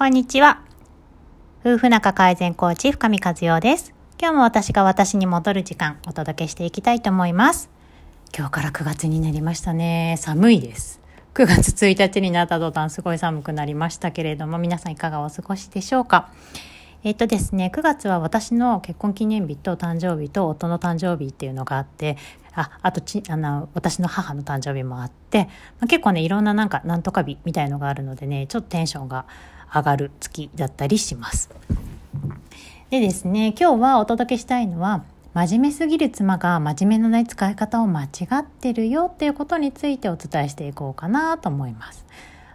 こんにちは。夫婦仲改善コーチ深見和代です。今日も私が私に戻る時間お届けしていきたいと思います。今日から9月になりましたね。寒いです。9月1日になった途端すごい寒くなりましたけれども皆さんいかがお過ごしでしょうか？えっとですね、9月は私の結婚記念日と誕生日と夫の誕生日っていうのがあって、ああとちあの私の母の誕生日もあって、まあ、結構ねいろんななんかなんとか日みたいのがあるのでねちょっとテンションが上がる月だったりします。でですね今日はお届けしたいのは真面目すぎる妻が真面目のない使い方を間違ってるよっていうことについてお伝えしていこうかなと思います。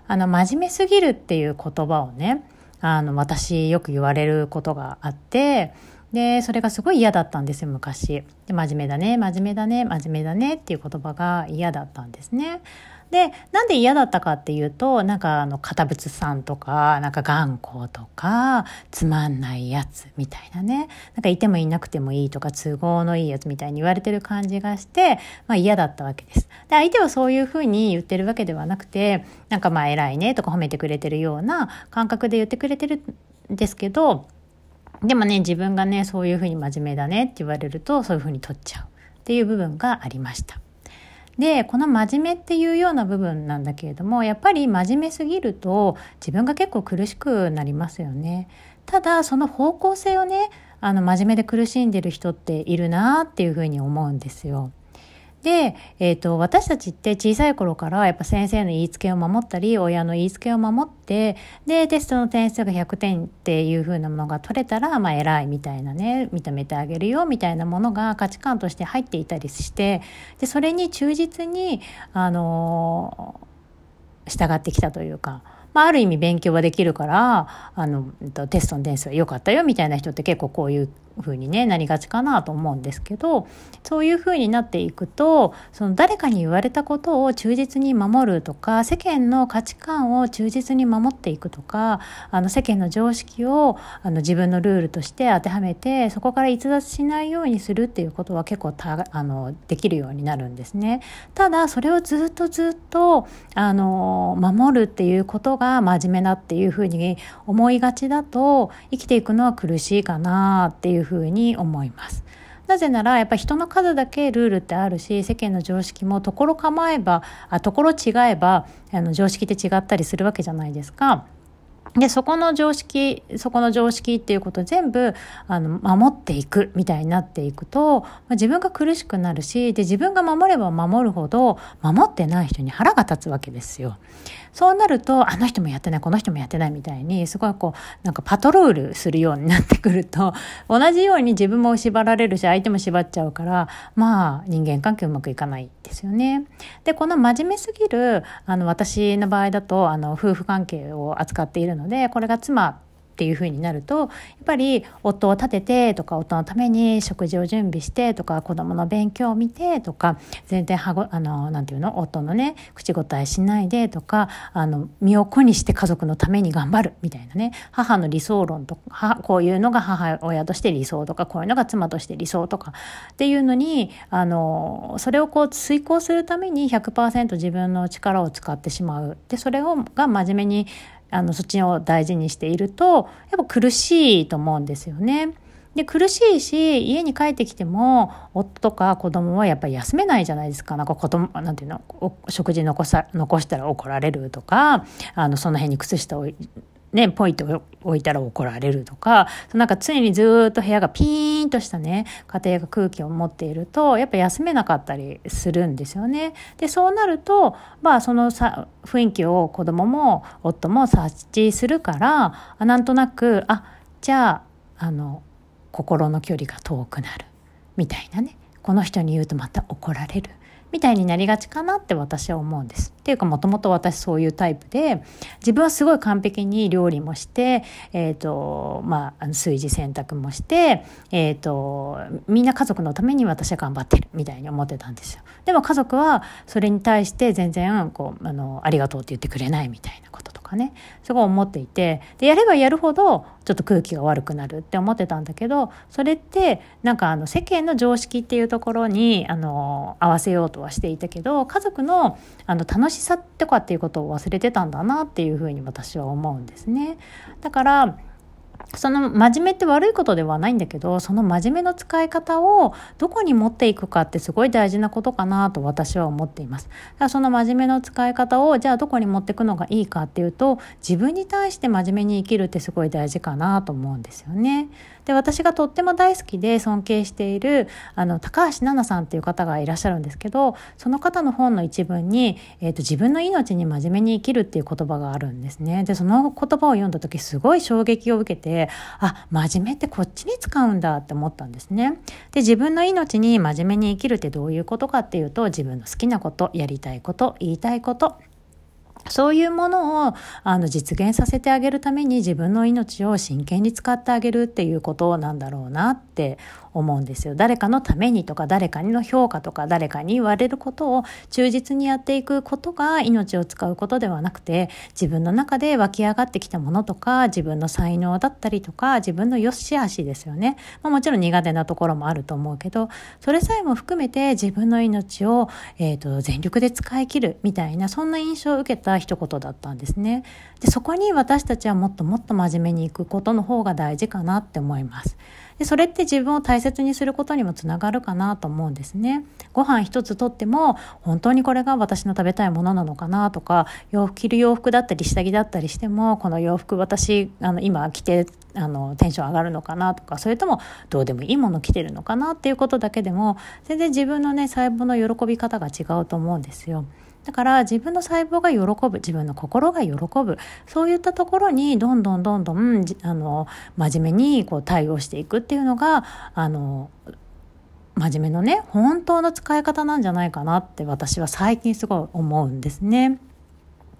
あの真面目すぎるっていう言葉をねあの私よく言われることがあってでそれがすごい嫌だったんですよ昔。で真面目だね真面目だね真面目だねっていう言葉が嫌だったんですね。でなんで嫌だったかっていうとなんかあの堅物さんとかなんか頑固とかつまんないやつみたいなね。なんかいてもいなくてもいいとか都合のいいやつみたいに言われてる感じがして、まあ、嫌だったわけです。で相手はそういうふうに言ってるわけではなくてなんかまあ偉いねとか褒めてくれてるような感覚で言ってくれてるんですけどでもね自分がねそういうふうに真面目だねって言われるとそういうふうに取っちゃうっていう部分がありました。でこの真面目っていうような部分なんだけれどもやっぱり真面目すぎると自分が結構苦しくなりますよね。ただその方向性をねあの真面目で苦しんでる人っているなっていうふうに思うんですよ。で、えーと、私たちって小さい頃からやっぱ先生の言いつけを守ったり親の言いつけを守ってでテストの点数が100点っていう風なものが取れたら、まあ、偉いみたいなね認めてあげるよみたいなものが価値観として入っていたりしてでそれに忠実にあの従ってきたというか。まあ、ある意味勉強はできるからあのテストの点数は良かったよみたいな人って結構こういう風にねなりがちかなと思うんですけどそういう風になっていくとその誰かに言われたことを忠実に守るとか世間の価値観を忠実に守っていくとかあの世間の常識をあの自分のルールとして当てはめてそこから逸脱しないようにするっていうことは結構たあのできるようになるんですね。ただそれをずっとずっとあの守るっていうことが真面目だっていうふうに思いがちだと生きていくのは苦しいかなっていうふうに思います。なぜならやっぱり人の数だけルールってあるし世間の常識もところ構えばあところ違えばあの常識って違ったりするわけじゃないですか。で、そこの常識、そこの常識っていうことを全部、あの、守っていくみたいになっていくと、まあ、自分が苦しくなるし、で、自分が守れば守るほど、守ってない人に腹が立つわけですよ。そうなると、あの人もやってない、この人もやってないみたいに、すごいこう、なんかパトロールするようになってくると、同じように自分も縛られるし、相手も縛っちゃうから、まあ、人間関係うまくいかないですよね。で、この真面目すぎる、あの、私の場合だと、あの、夫婦関係を扱っているのでのでこれが妻っていう風になるとやっぱり夫を立ててとか夫のために食事を準備してとか子供の勉強を見てとか全然はごあのなんていうの夫のね口答えしないでとかあの身を粉にして家族のために頑張るみたいなね母の理想論とかこういうのが母親として理想とかこういうのが妻として理想とかっていうのにあのそれをこう遂行するために100%自分の力を使ってしまう。でそれをが真面目にあのそっちを大事にしているとやっぱ苦しいと思うんですよね。で苦しいし家に帰ってきても夫とか子供はやっぱり休めないじゃないですかなんか子供なんていうの食事残さ残したら怒られるとかあのその辺に靴下をね、ポイと置いたら怒られるとか、なんか常にずっと部屋がピーンとしたね、家庭が空気を持っていると、やっぱ休めなかったりするんですよね。で、そうなると、まあそのさ雰囲気を子供も夫も察知するから、あなんとなく、あ、じゃあ、あの、心の距離が遠くなる。みたいなね。この人に言うとまた怒られる。みたいになりがちかなって私は思うんです。っていうかもともと私そういうタイプで自分はすごい完璧に料理もして、えーとまあ、炊事洗濯もして、えーと、みんな家族のために私は頑張ってるみたいに思ってたんですよ。でも家族はそれに対して全然こうあのありがとうって言ってくれないみたいなこととか。かねすごい思っていてでやればやるほどちょっと空気が悪くなるって思ってたんだけどそれってなんかあの世間の常識っていうところにあの合わせようとはしていたけど家族のあの楽しさとかっていうことを忘れてたんだなっていうふうに私は思うんですね。だからその真面目って悪いことではないんだけどその真面目の使い方をどこに持っていくかってすごい大事なことかなと私は思っています。だからその真面目の使い方をじゃあどこに持っていくのがいいかっていうと自分に対して真面目に生きるってすごい大事かなと思うんですよね。で私がとっても大好きで尊敬しているあの高橋奈々さんっていう方がいらっしゃるんですけどその方の本の一文に、えーと、自分の命に真面目に生きるっていう言葉があるんですね。でその言葉を読んだ時すごい衝撃を受けてあ真面目ってこっちに使うんだって思ったんですね。で自分の命に真面目に生きるってどういうことかっていうと自分の好きなことやりたいこと言いたいことそういうものをあの実現させてあげるために自分の命を真剣に使ってあげるっていうことなんだろうなって思うんですよ。誰かのためにとか誰かにの評価とか誰かに言われることを忠実にやっていくことが命を使うことではなくて自分の中で湧き上がってきたものとか自分の才能だったりとか自分の良し悪しですよね。まあ、もちろん苦手なところもあると思うけどそれさえも含めて自分の命を、えーと、全力で使い切るみたいなそんな印象を受けた一言だったんですね。でそこに私たちはもっともっと真面目にいくことの方が大事かなって思います。でそれって自分を大切にすることにもつながるかなと思うんですね。ご飯一つとっても本当にこれが私の食べたいものなのかなとか洋服着る洋服だったり下着だったりしてもこの洋服私あの今着てあのテンション上がるのかなとかそれともどうでもいいもの着てるのかなっていうことだけでも全然自分のね細胞の喜び方が違うと思うんですよ。だから自分の細胞が喜ぶ自分の心が喜ぶそういったところにどんどんどんどんあの真面目にこう対応していくっていうのがあの真面目のね本当の使い方なんじゃないかなって私は最近すごい思うんですね。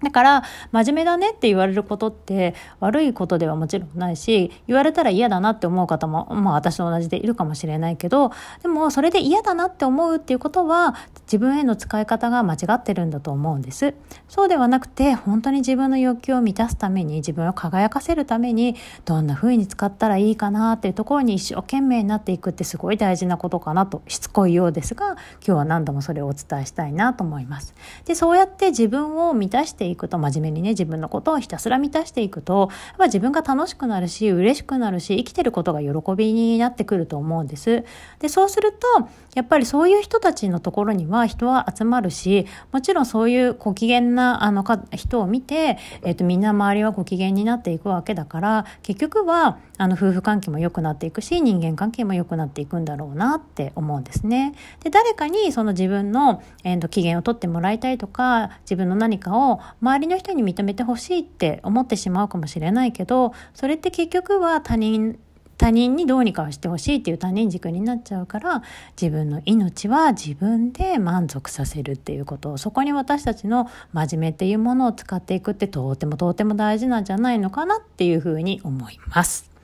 だから真面目だねって言われることって悪いことではもちろんないし言われたら嫌だなって思う方もまあ私と同じでいるかもしれないけどでもそれで嫌だなって思うっていうことは自分への使い方が間違ってるんだと思うんです。そうではなくて本当に自分の欲求を満たすために自分を輝かせるためにどんな風に使ったらいいかなっていうところに一生懸命になっていくってすごい大事なことかなとしつこいようですが今日は何度もそれをお伝えしたいなと思います。でそうやって自分を満たしてていくと真面目にね自分のことをひたすら満たしていくとやっぱ自分が楽しくなるし嬉しくなるし生きてることが喜びになってくると思うんです。でそうするとやっぱりそういう人たちのところには人は集まるしもちろんそういうご機嫌なあのか人を見て、えーと、みんな周りはご機嫌になっていくわけだから結局はあの夫婦関係も良くなっていくし人間関係も良くなっていくんだろうなって思うんですね。で誰かにその自分の、えーと機嫌を取ってもらいたいとか自分の何かを周りの人に認めてほしいって思ってしまうかもしれないけどそれって結局は他人他人にどうにかをしてほしいっていう他人軸になっちゃうから自分の命は自分で満足させるっていうことそこに私たちの真面目っていうものを使っていくってとてもとても大事なんじゃないのかなっていうふうに思います。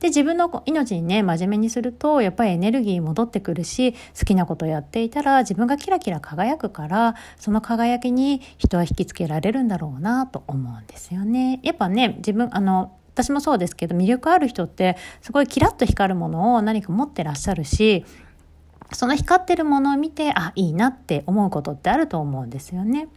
で、自分の命にね、真面目にすると、やっぱりエネルギー戻ってくるし、好きなことやっていたら自分がキラキラ輝くから、その輝きに人は引きつけられるんだろうなと思うんですよね。やっぱね、自分、あの、私もそうですけど魅力ある人ってすごいキラッと光るものを何か持ってらっしゃるしその光ってるものを見て、あ、いいなって思うことってあると思うんですよね。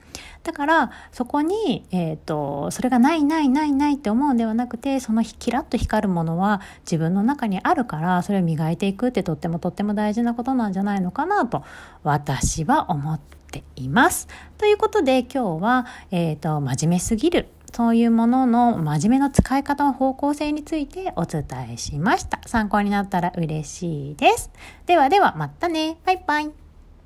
だから、そこに、えっ、ー、と、それがないないないないって思うんではなくて、そのキラッと光るものは自分の中にあるから、それを磨いていくってとってもとっても大事なことなんじゃないのかなと、私は思っています。ということで、今日は、えっ、ー、と、真面目すぎるそういうものの真面目な使い方の方向性についてお伝えしました。参考になったら嬉しいです。ではではまたね。バイバイ。